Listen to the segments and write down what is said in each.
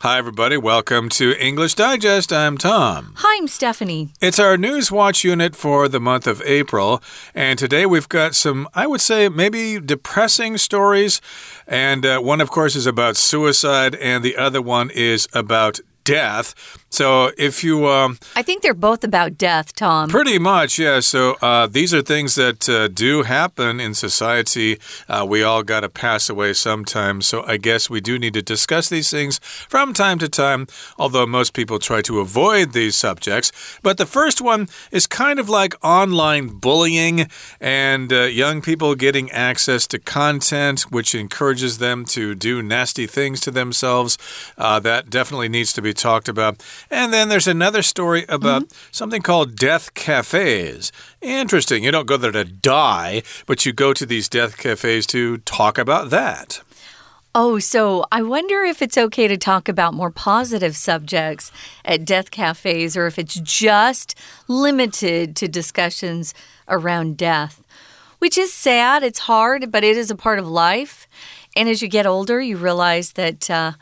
Hi, everybody. Welcome to English Digest. I'm Tom. Hi, I'm Stephanie. It's our News Watch unit for the month of April. And today we've got some, I would say, maybe depressing stories. And uh, one, of course, is about suicide, and the other one is about death. So if you. Um, I think they're both about death, Tom. Pretty much, yeah. So uh, these are things that uh, do happen in society. Uh, we all got to pass away sometime. So I guess we do need to discuss these things from time to time, although most people try to avoid these subjects. But the first one is kind of like online bullying and uh, young people getting access to content which encourages them to do nasty things to themselves. Uh, that definitely needs to be talked about. And then there's another story about mm -hmm. something called death cafes. Interesting. You don't go there to die, but you go to these death cafes to talk about that. Oh, so I wonder if it's okay to talk about more positive subjects at death cafes or if it's just limited to discussions around death, which is sad. It's hard, but it is a part of life. And as you get older, you realize that. Uh,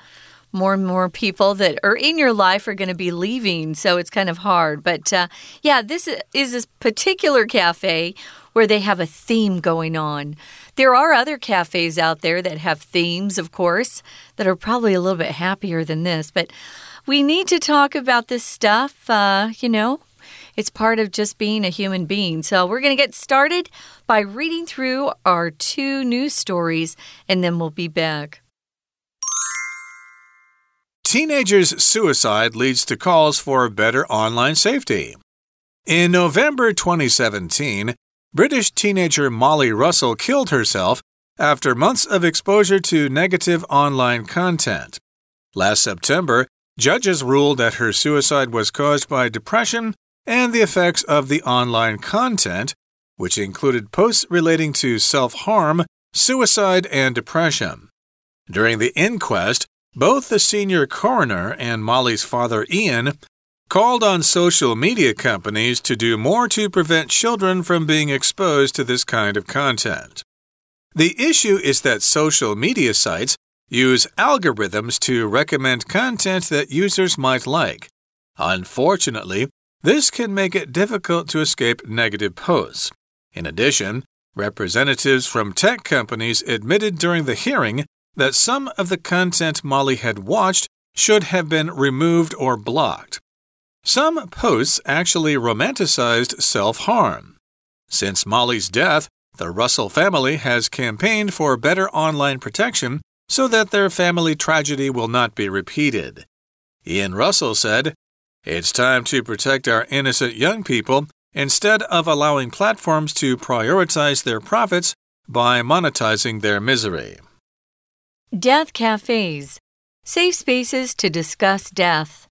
more and more people that are in your life are going to be leaving, so it's kind of hard. But uh, yeah, this is this particular cafe where they have a theme going on. There are other cafes out there that have themes, of course, that are probably a little bit happier than this, but we need to talk about this stuff, uh, you know. It's part of just being a human being. So, we're going to get started by reading through our two news stories, and then we'll be back. Teenagers' suicide leads to calls for better online safety. In November 2017, British teenager Molly Russell killed herself after months of exposure to negative online content. Last September, judges ruled that her suicide was caused by depression and the effects of the online content, which included posts relating to self harm, suicide, and depression. During the inquest, both the senior coroner and Molly's father, Ian, called on social media companies to do more to prevent children from being exposed to this kind of content. The issue is that social media sites use algorithms to recommend content that users might like. Unfortunately, this can make it difficult to escape negative posts. In addition, representatives from tech companies admitted during the hearing that some of the content Molly had watched should have been removed or blocked. Some posts actually romanticized self harm. Since Molly's death, the Russell family has campaigned for better online protection so that their family tragedy will not be repeated. Ian Russell said, It's time to protect our innocent young people instead of allowing platforms to prioritize their profits by monetizing their misery. Death cafes, safe spaces to discuss death.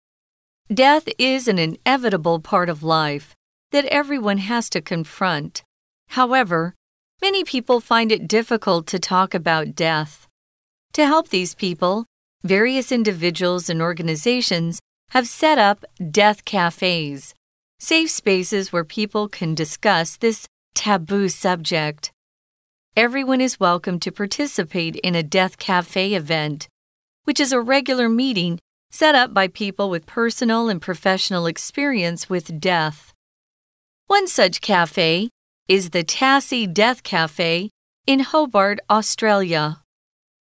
Death is an inevitable part of life that everyone has to confront. However, many people find it difficult to talk about death. To help these people, various individuals and organizations have set up death cafes, safe spaces where people can discuss this taboo subject. Everyone is welcome to participate in a Death Cafe event, which is a regular meeting set up by people with personal and professional experience with death. One such cafe is the Tassie Death Cafe in Hobart, Australia.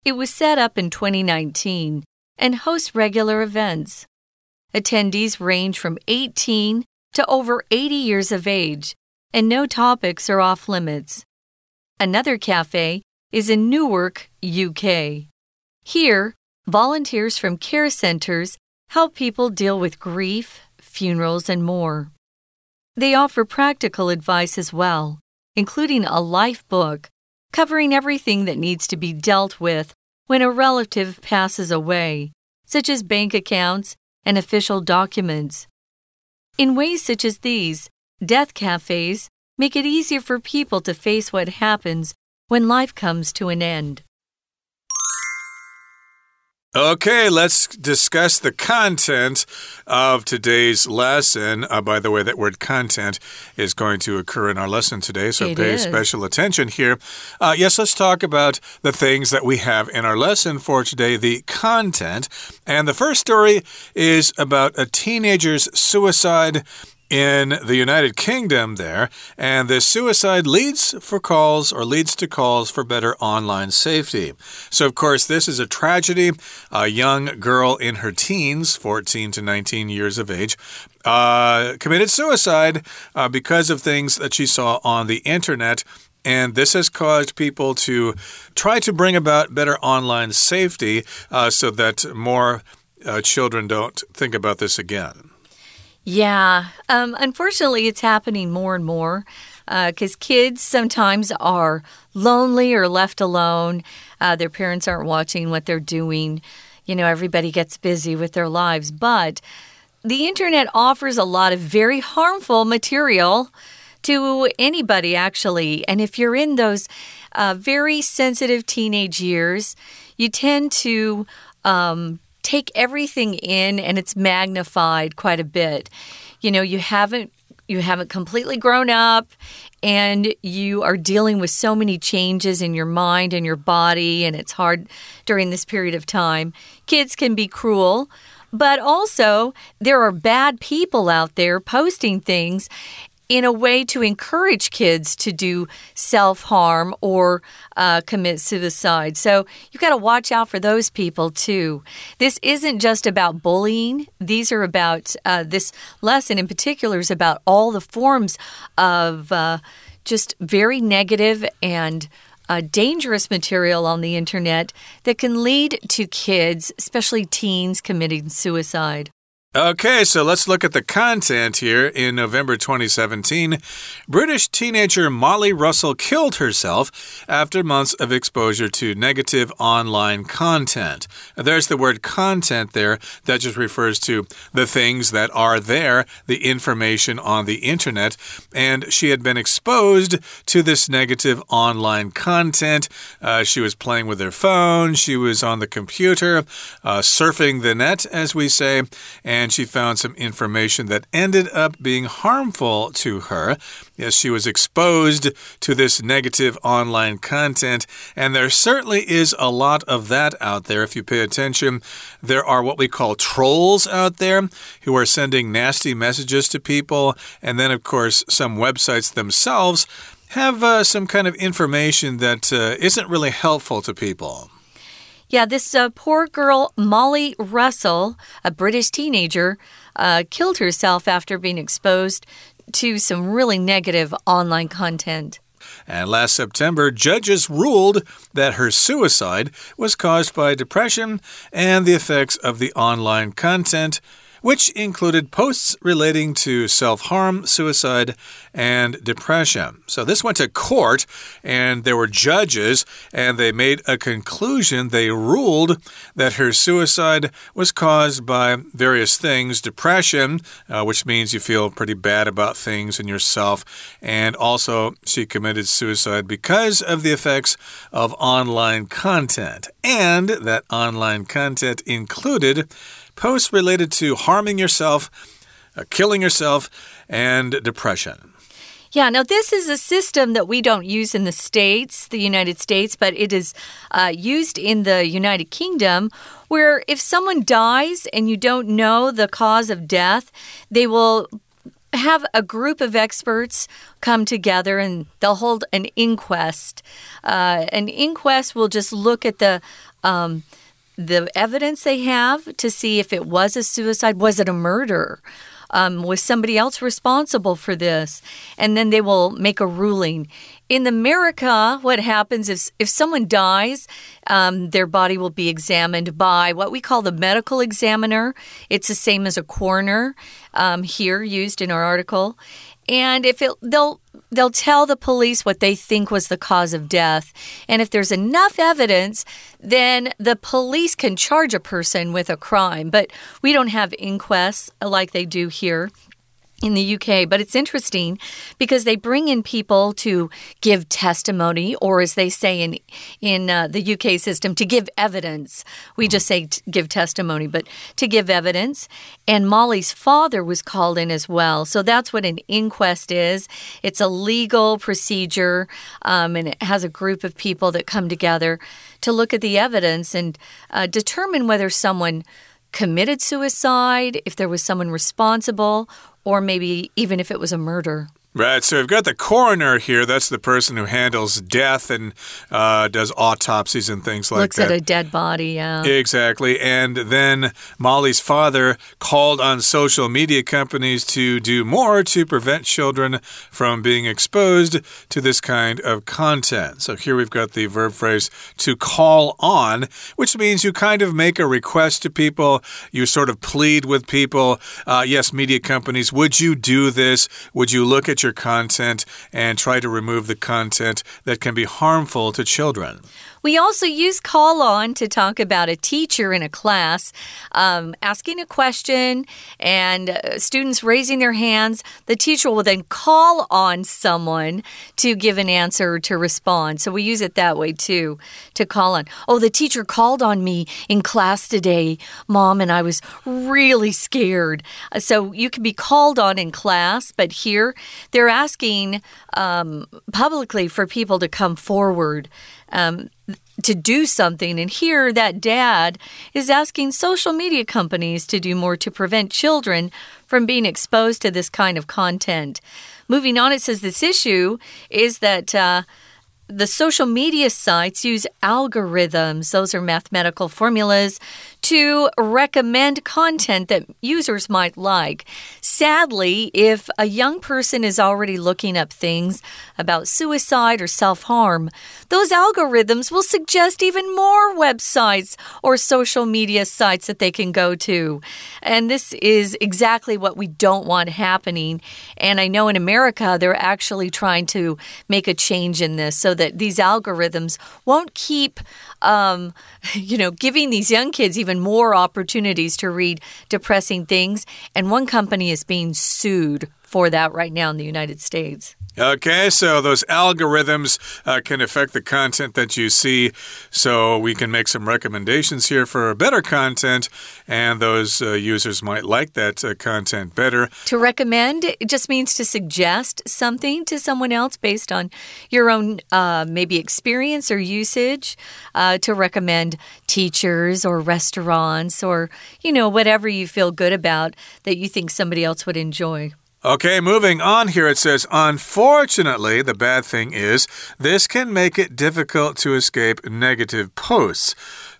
It was set up in 2019 and hosts regular events. Attendees range from 18 to over 80 years of age, and no topics are off limits. Another cafe is in Newark, UK. Here, volunteers from care centers help people deal with grief, funerals, and more. They offer practical advice as well, including a life book covering everything that needs to be dealt with when a relative passes away, such as bank accounts and official documents. In ways such as these, death cafes make it easier for people to face what happens when life comes to an end. Okay, let's discuss the content of today's lesson. Uh, by the way, that word content is going to occur in our lesson today, so It pay is. special attention here. Uh, yes, let's talk about the things that we have in our lesson for today, the content. And the first story is about a teenager's suicide in the United Kingdom there, and this suicide leads for calls or leads to calls for better online safety. So, of course, this is a tragedy. A young girl in her teens, 14 to 19 years of age, uh, committed suicide uh, because of things that she saw on the internet. And this has caused people to try to bring about better online safety uh, so that more uh, children don't think about this again. Yeah, um, unfortunately, it's happening more and more because kids sometimes are lonely or left alone. Uh, their parents aren't watching what they're doing. You know, everybody gets busy with their lives. But the internet offers a lot of very harmful material to anybody, actually. And if you're in those uh, very sensitive teenage years, you tend to um, take everything in and it's magnified quite a bit. You know, you haven't you haven't completely grown up and you are dealing with so many changes in your mind and your body and it's hard during this period of time. Kids can be cruel, but also there are bad people out there posting things in a way to encourage kids to do self harm or uh, commit suicide. So you've got to watch out for those people too. This isn't just about bullying, these are about uh, this lesson in particular is about all the forms of uh, just very negative and uh, dangerous material on the internet that can lead to kids, especially teens, committing suicide. Okay, so let's look at the content here. In November 2017, British teenager Molly Russell killed herself after months of exposure to negative online content. There's the word content there. That just refers to the things that are there, the information on the internet. And she had been exposed to this negative online content. Uh, she was playing with her phone, she was on the computer, uh, surfing the net, as we say, and she found some information that ended up being harmful to her. Yes, she was exposed to this negative online content, and there certainly is a lot of that out there. If you pay attention, there are what we call trolls out there who are sending nasty messages to people, and then, of course, some websites themselves have uh, some kind of information that uh, not really helpful to people. Yeah, this uh, poor girl, Molly Russell, a British teenager, uh, killed herself after being exposed to some really negative online content. And last September, judges ruled that her suicide was caused by depression and the effects of the online content which included posts relating to self harm, suicide, and depression. So this went to court, and there were judges, and they made a conclusion. They ruled that her suicide was caused by various things depression, uh, which means you feel pretty bad about things and yourself, and also she committed suicide because of the effects of online content. And that online content included posts related to harming yourself, uh, killing yourself, and depression. Yeah, now this is a system that we don't use in the States, the United States, but it is uh, used in the United Kingdom, where if someone dies and you don't know the cause of death, they will have a group of experts come together and they'll hold an inquest. Uh, an inquest will just look at the. Um, the evidence they have to see if it was a suicide, was it a murder? Um, was somebody else responsible for this? And then they will make a ruling. In America, what happens is if someone dies, um, their body will be examined by what we call the medical examiner. It's the same as a coroner um, here used in our article. And if it, they'll they'll tell the police what they think was the cause of death. And if there's enough evidence, then the police can charge a person with a crime. But we don't have inquests like they do here. In the UK, but it's interesting because they bring in people to give testimony, or as they say in in uh, the UK system, to give evidence. We just say give testimony, but to give evidence. And Molly's father was called in as well, so that's what an inquest is. It's a legal procedure, um, and it has a group of people that come together to look at the evidence and uh, determine whether someone committed suicide, if there was someone responsible, or maybe even if it was a murder. Right, so we've got the coroner here. That's the person who handles death and uh, does autopsies and things like Looks that. Looks at a dead body, yeah. Exactly. And then Molly's father called on social media companies to do more to prevent children from being exposed to this kind of content. So here we've got the verb phrase to call on, which means you kind of make a request to people. You sort of plead with people. Uh, yes, media companies, would you do this? Would you look at content and try to remove the content that can be harmful to children. We also use call on to talk about a teacher in a class um, asking a question and uh, students raising their hands. The teacher will then call on someone to give an answer to respond. So we use it that way too to call on. Oh, the teacher called on me in class today, mom, and I was really scared. Uh, so you can be called on in class, but here they're asking um, publicly for people to come forward um, to do something. And here, that dad is asking social media companies to do more to prevent children from being exposed to this kind of content. Moving on, it says this issue is that. Uh, the social media sites use algorithms, those are mathematical formulas, to recommend content that users might like. Sadly, if a young person is already looking up things about suicide or self harm, those algorithms will suggest even more websites or social media sites that they can go to. And this is exactly what we don't want happening. And I know in America, they're actually trying to make a change in this so that these algorithms won't keep, um, you know, giving these young kids even more opportunities to read depressing things. And one company is being sued for that right now in the United States. Okay, so those algorithms uh, can affect the content that you see. So we can make some recommendations here for better content, and those uh, users might like that uh, content better. To recommend, it just means to suggest something to someone else based on your own uh, maybe experience or usage. Uh, to recommend teachers or restaurants or, you know, whatever you feel good about that you think somebody else would enjoy. Okay, moving on here, it says, unfortunately, the bad thing is this can make it difficult to escape negative posts.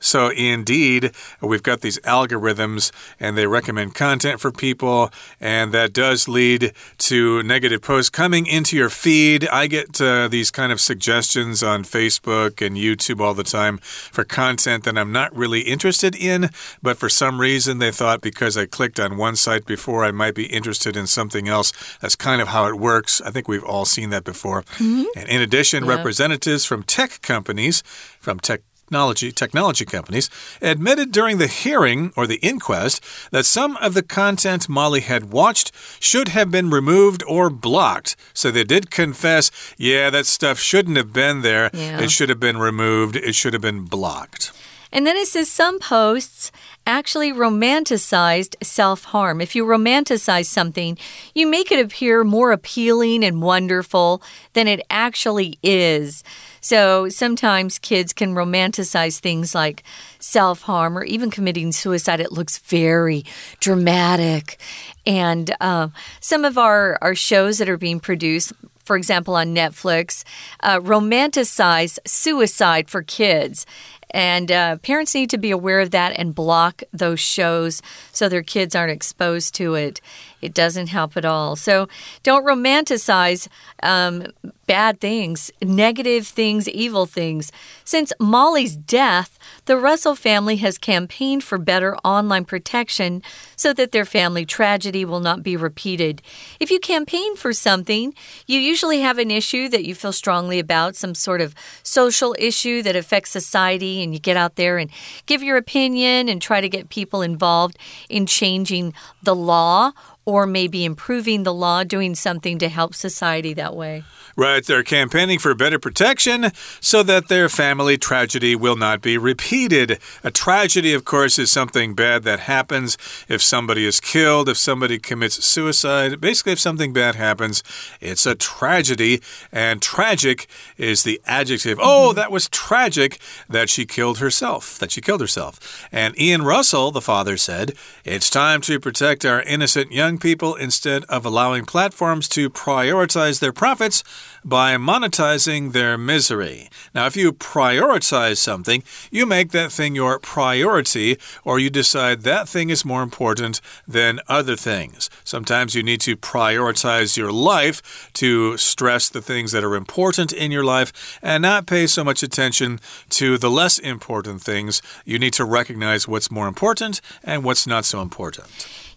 So, indeed, we've got these algorithms and they recommend content for people, and that does lead to negative posts coming into your feed. I get uh, these kind of suggestions on Facebook and YouTube all the time for content that I'm not really interested in, but for some reason they thought because I clicked on one site before, I might be interested in something else. That's kind of how it works. I think we've all seen that before. Mm -hmm. And in addition, yeah. representatives from tech companies, from tech technology, technology companies admitted during the hearing or the inquest that some of the content Molly had watched should have been removed or blocked. So they did confess, yeah, that stuff shouldn't have been there. Yeah. It should have been removed. It should have been blocked. And then it says some posts actually romanticized self harm. If you romanticize something, you make it appear more appealing and wonderful than it actually is. So sometimes kids can romanticize things like self harm or even committing suicide. It looks very dramatic. And uh, some of our, our shows that are being produced, for example, on Netflix, uh, romanticize suicide for kids. And uh, parents need to be aware of that and block those shows so their kids aren't exposed to it. It doesn't help at all. So don't romanticize um, bad things, negative things, evil things. Since Molly's death, the Russell family has campaigned for better online protection so that their family tragedy will not be repeated. If you campaign for something, you usually have an issue that you feel strongly about, some sort of social issue that affects society, and you get out there and give your opinion and try to get people involved in changing the law or maybe improving the law, doing something to help society that way. Right, they're campaigning for better protection so that their family tragedy will not be repeated. A tragedy, of course, is something bad that happens if somebody is killed, if somebody commits suicide. Basically, if something bad happens, it's a tragedy. And tragic is the adjective. Oh, mm-hmm. that was tragic that she killed herself, that she killed herself. And Ian Russell, the father, said, It's time to protect our innocent young people instead of allowing platforms to prioritize their profits by monetizing their misery. Now, if you prioritize something, you make that thing your priority, or you decide that thing is more important than other things. Sometimes you need to prioritize your life to stress the things that are important in your life and not pay so much attention to the less important things. You need to recognize what's more important and what's not so important.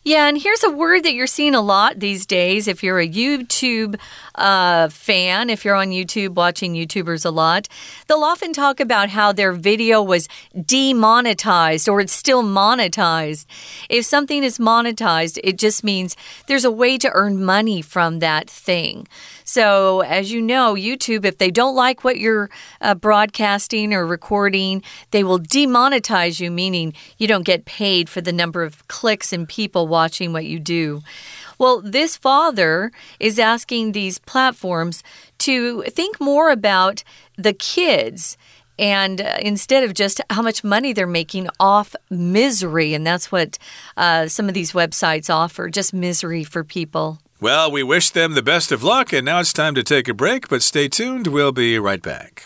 Yeah, and here's a word that you're seeing a lot these days. If you're a YouTube uh, fan, if you're on YouTube watching YouTubers a lot, they'll often talk about how their video was demonetized or it's still monetized. If something is monetized, it just means there's a way to earn money from that thing. So, as you know, YouTube, if they don't like what you're uh, broadcasting or recording, they will demonetize you, meaning you don't get paid for the number of clicks and people watching what you do. Well, this father is asking these platforms to think more about the kids and uh, instead of just how much money they're making off misery, and that's what uh, some of these websites offer just misery for people. Well, we wish them the best of luck, and now it's time to take a break, but stay tuned. We'll be right back.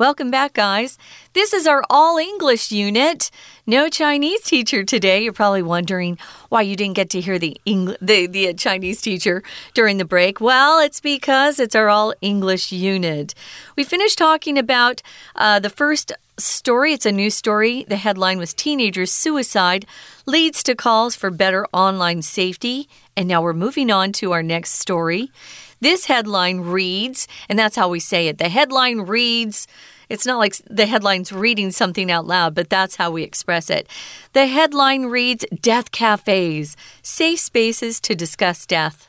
Welcome back, guys. This is our all English unit. No Chinese teacher today. You're probably wondering why you didn't get to hear the Eng the, the Chinese teacher during the break. Well, it's because it's our all English unit. We finished talking about uh, the first story. It's a new story. The headline was Teenagers' Suicide Leads to Calls for Better Online Safety. And now we're moving on to our next story. This headline reads, and that's how we say it. The headline reads, it's not like the headline's reading something out loud, but that's how we express it. The headline reads Death Cafes, safe spaces to discuss death.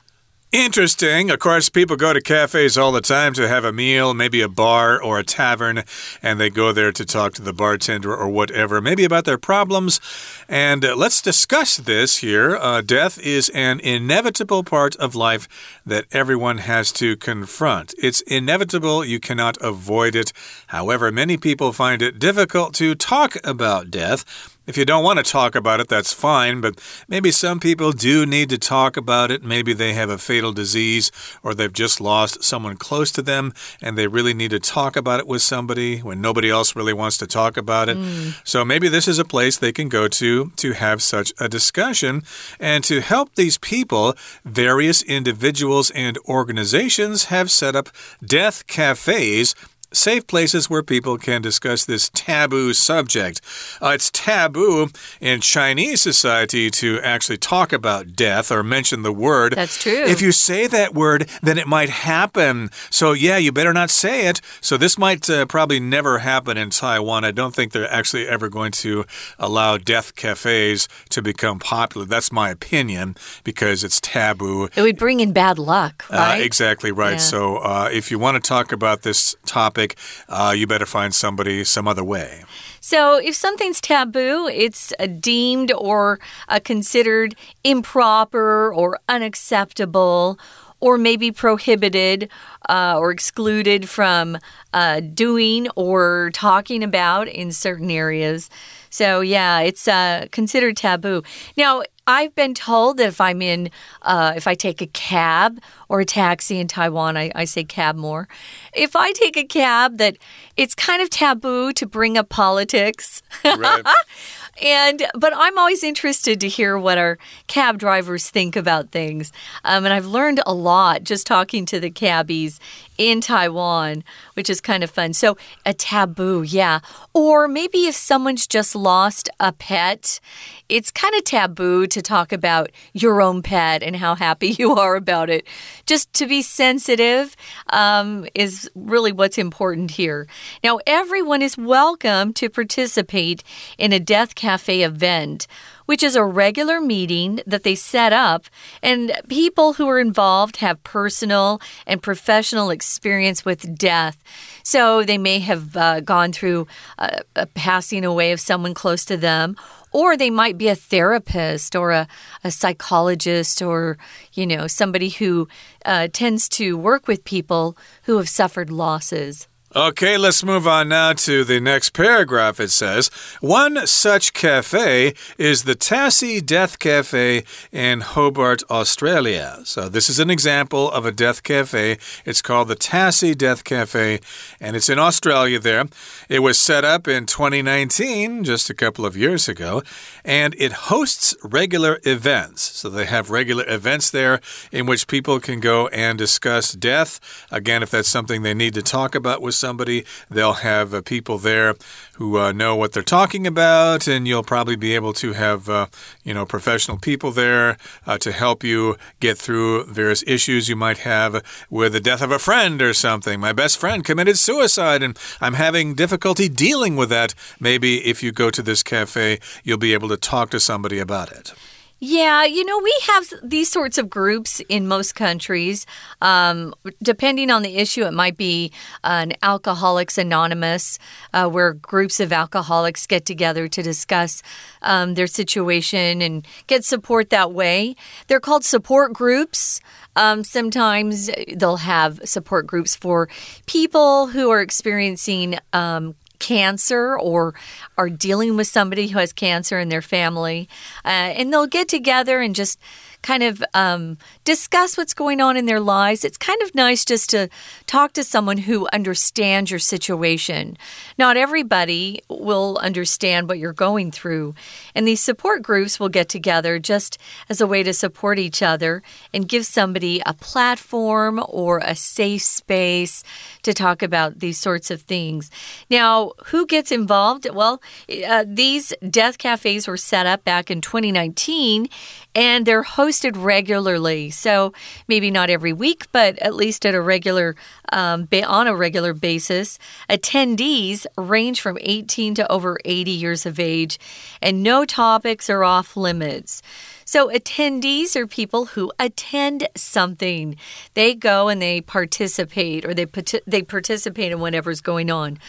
Interesting. Of course, people go to cafes all the time to have a meal, maybe a bar or a tavern, and they go there to talk to the bartender or whatever, maybe about their problems. And uh, let's discuss this here. Uh, death is an inevitable part of life that everyone has to confront. It's inevitable, you cannot avoid it. However, many people find it difficult to talk about death. If you don't want to talk about it, that's fine, but maybe some people do need to talk about it. Maybe they have a fatal disease or they've just lost someone close to them and they really need to talk about it with somebody when nobody else really wants to talk about it. Mm. So maybe this is a place they can go to to have such a discussion and to help these people, various individuals and organizations have set up death cafes safe places where people can discuss this taboo subject. Uh, it's taboo in Chinese society to actually talk about death or mention the word. That's true. If you say that word, then it might happen. So, yeah, you better not say it. So, this might uh, probably never happen in Taiwan. I don't think they're actually ever going to allow death cafes to become popular. That's my opinion because it's taboo. It would bring in bad luck, uh, right? Uh, exactly right. Yeah. So, uh, if you want to talk about this topic, topic, uh, you better find somebody some other way. So, if something's taboo, it's deemed or considered improper or unacceptable or maybe prohibited uh, or excluded from uh, doing or talking about in certain areas. So, yeah, it's uh, considered taboo. Now, I've been told that if I'm in, uh, if I take a cab or a taxi in Taiwan, I, I say cab more. If I take a cab, that it's kind of taboo to bring up politics. Right. And but I'm always interested to hear what our cab drivers think about things. Um, and I've learned a lot just talking to the cabbies in Taiwan, which is kind of fun. So, a taboo, yeah. Or maybe if someone's just lost a pet, it's kind of taboo to talk about your own pet and how happy you are about it. Just to be sensitive um, is really what's important here. Now, everyone is welcome to participate in a Death Cafe event which is a regular meeting that they set up, and people who are involved have personal and professional experience with death. So they may have uh, gone through a, a passing away of someone close to them or they might be a therapist or a, a psychologist or you know somebody who uh, tends to work with people who have suffered losses Okay, let's move on now to the next paragraph. It says, One such cafe is the Tassie Death Cafe in Hobart, Australia. So, this is an example of a death cafe. It's called the Tassie Death Cafe, and it's in Australia there. It was set up in 2019, just a couple of years ago, and it hosts regular events. So, they have regular events there in which people can go and discuss death. Again, if that's something they need to talk about with somebody, they'll have uh, people there who uh, know what they're talking about, and you'll probably be able to have, uh, you know, professional people there uh, to help you get through various issues you might have with the death of a friend or something. My best friend committed suicide, and I'm having difficulty dealing with that. Maybe if you go to this cafe, you'll be able to talk to somebody about it. Yeah, you know, we have these sorts of groups in most countries. Um, depending on the issue, it might be an Alcoholics Anonymous, uh, where groups of alcoholics get together to discuss um, their situation and get support that way. They're called support groups. Um, sometimes they'll have support groups for people who are experiencing um, cancer or are dealing with somebody who has cancer in their family. Uh, and they'll get together and just kind of um, discuss what's going on in their lives. It's kind of nice just to talk to someone who understands your situation. Not everybody will understand what you're going through. And these support groups will get together just as a way to support each other and give somebody a platform or a safe space to talk about these sorts of things. Now, who gets involved? Well, uh, these death cafes were set up back in 2019 and they're hosted regularly. So maybe not every week, but at least at a regular um, on a regular basis. Attendees range from 18 to over 80 years of age, and no topics are off limits. So, attendees are people who attend something. They go and they participate, or they they participate in whatever's going on.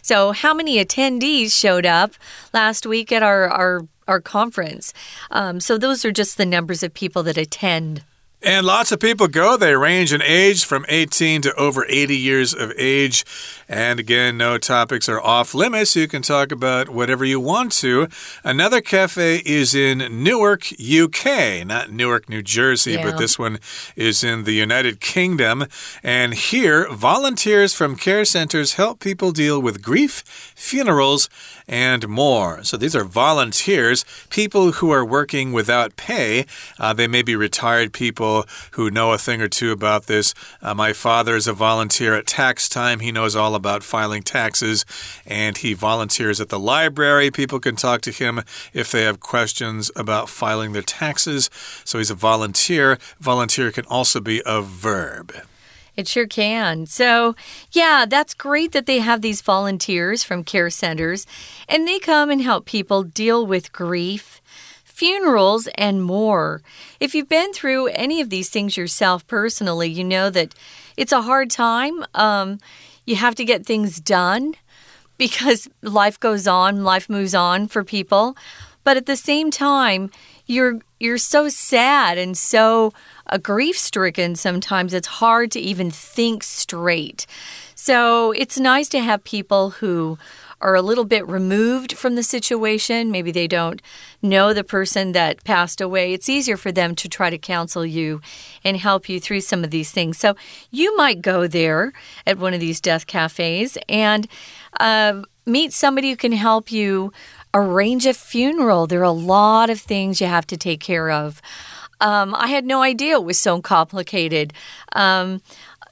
So, how many attendees showed up last week at our our our conference. Um, so those are just the numbers of people that attend. And lots of people go. They range in age from 18 to over 80 years of age. And again, no topics are off limits. You can talk about whatever you want to. Another cafe is in Newark, UK. Not Newark, New Jersey, yeah. but this one is in the United Kingdom. And here, volunteers from care centers help people deal with grief, funerals, and more. So these are volunteers, people who are working without pay. Uh, they may be retired people who know a thing or two about this. Uh, my father is a volunteer at tax time. He knows all about filing taxes and he volunteers at the library. People can talk to him if they have questions about filing their taxes. So he's a volunteer. Volunteer can also be a verb. It sure can. So, yeah, that's great that they have these volunteers from care centers and they come and help people deal with grief, funerals, and more. If you've been through any of these things yourself personally, you know that it's a hard time. Um, you have to get things done because life goes on, life moves on for people. But at the same time, you're you're so sad and so uh, grief stricken sometimes it's hard to even think straight. So it's nice to have people who are a little bit removed from the situation. Maybe they don't know the person that passed away. It's easier for them to try to counsel you and help you through some of these things. So you might go there at one of these death cafes and uh, meet somebody who can help you arrange a funeral. There are a lot of things you have to take care of. Um, I had no idea it was so complicated um,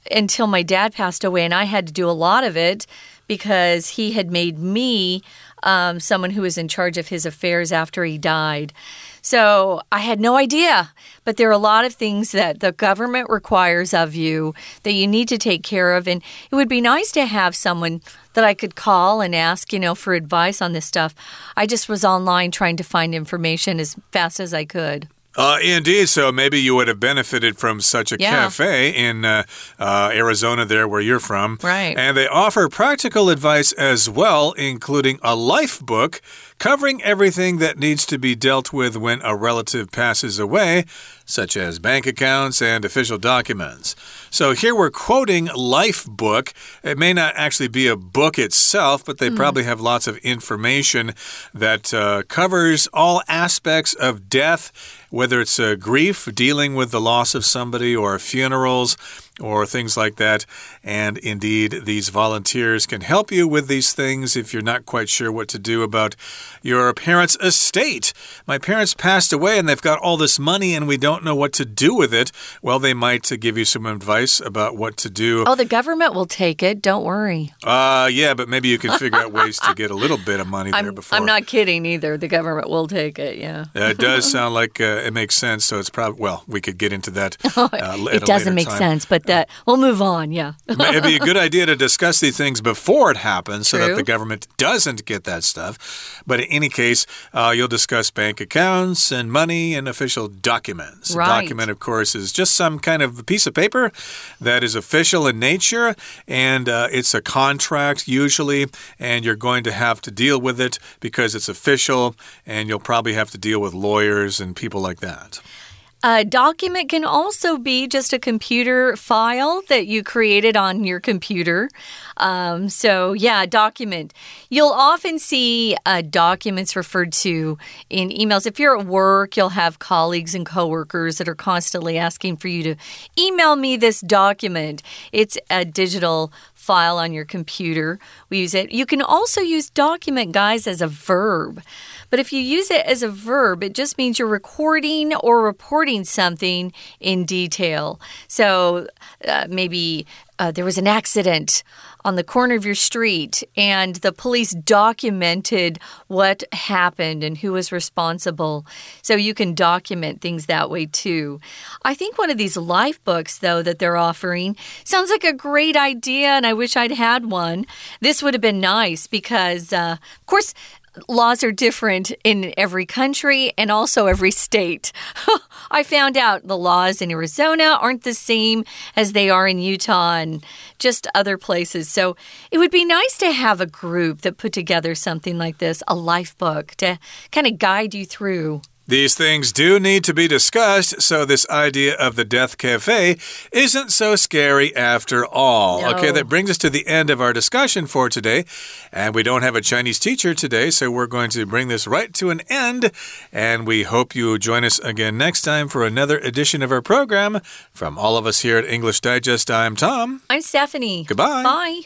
until my dad passed away, and I had to do a lot of it because he had made me um, someone who was in charge of his affairs after he died. So I had no idea. But there are a lot of things that the government requires of you that you need to take care of. And it would be nice to have someone that I could call and ask, you know, for advice on this stuff. I just was online trying to find information as fast as I could. Uh, indeed. So maybe you would have benefited from such a yeah. cafe in uh, uh, Arizona, there where you're from. Right. And they offer practical advice as well, including a life book covering everything that needs to be dealt with when a relative passes away, such as bank accounts and official documents. So here we're quoting Life Book. It may not actually be a book itself, but they mm. probably have lots of information that uh, covers all aspects of death whether it's a grief, dealing with the loss of somebody, or funerals, or things like that. And indeed, these volunteers can help you with these things if you're not quite sure what to do about your parents' estate. My parents passed away and they've got all this money and we don't know what to do with it. Well, they might give you some advice about what to do. Oh, the government will take it. Don't worry. Uh, yeah, but maybe you can figure out ways to get a little bit of money there I'm, before. I'm not kidding either. The government will take it, yeah. it does sound like uh, it makes sense. So it's probably, well, we could get into that. Uh, it doesn't make time. sense, but that we'll move on. Yeah. It'd be a good idea to discuss these things before it happens so that the government doesn't get that stuff. But in any case, uh, you'll discuss bank accounts and money and official documents. Right. A document, of course, is just some kind of piece of paper that is official in nature and uh, it's a contract usually, and you're going to have to deal with it because it's official and you'll probably have to deal with lawyers and people like that. A document can also be just a computer file that you created on your computer. Um, so, yeah, document. You'll often see uh, documents referred to in emails. If you're at work, you'll have colleagues and coworkers that are constantly asking for you to email me this document. It's a digital file on your computer. We use it. You can also use document, guys, as a verb. But if you use it as a verb, it just means you're recording or reporting something in detail. So uh, maybe uh, there was an accident on the corner of your street, and the police documented what happened and who was responsible. So you can document things that way too. I think one of these life books, though, that they're offering sounds like a great idea, and I wish I'd had one. This would have been nice because, uh, of course, laws are different in every country and also every state. I found out the laws in Arizona aren't the same as they are in Utah and just other places. So it would be nice to have a group that put together something like this, a life book, to kind of guide you through. These things do need to be discussed, so this idea of the Death Cafe isn't so scary after all. No. Okay, that brings us to the end of our discussion for today. And we don't have a Chinese teacher today, so we're going to bring this right to an end. And we hope you join us again next time for another edition of our program. From all of us here at English Digest, I'm Tom. I'm Stephanie. Goodbye. Bye.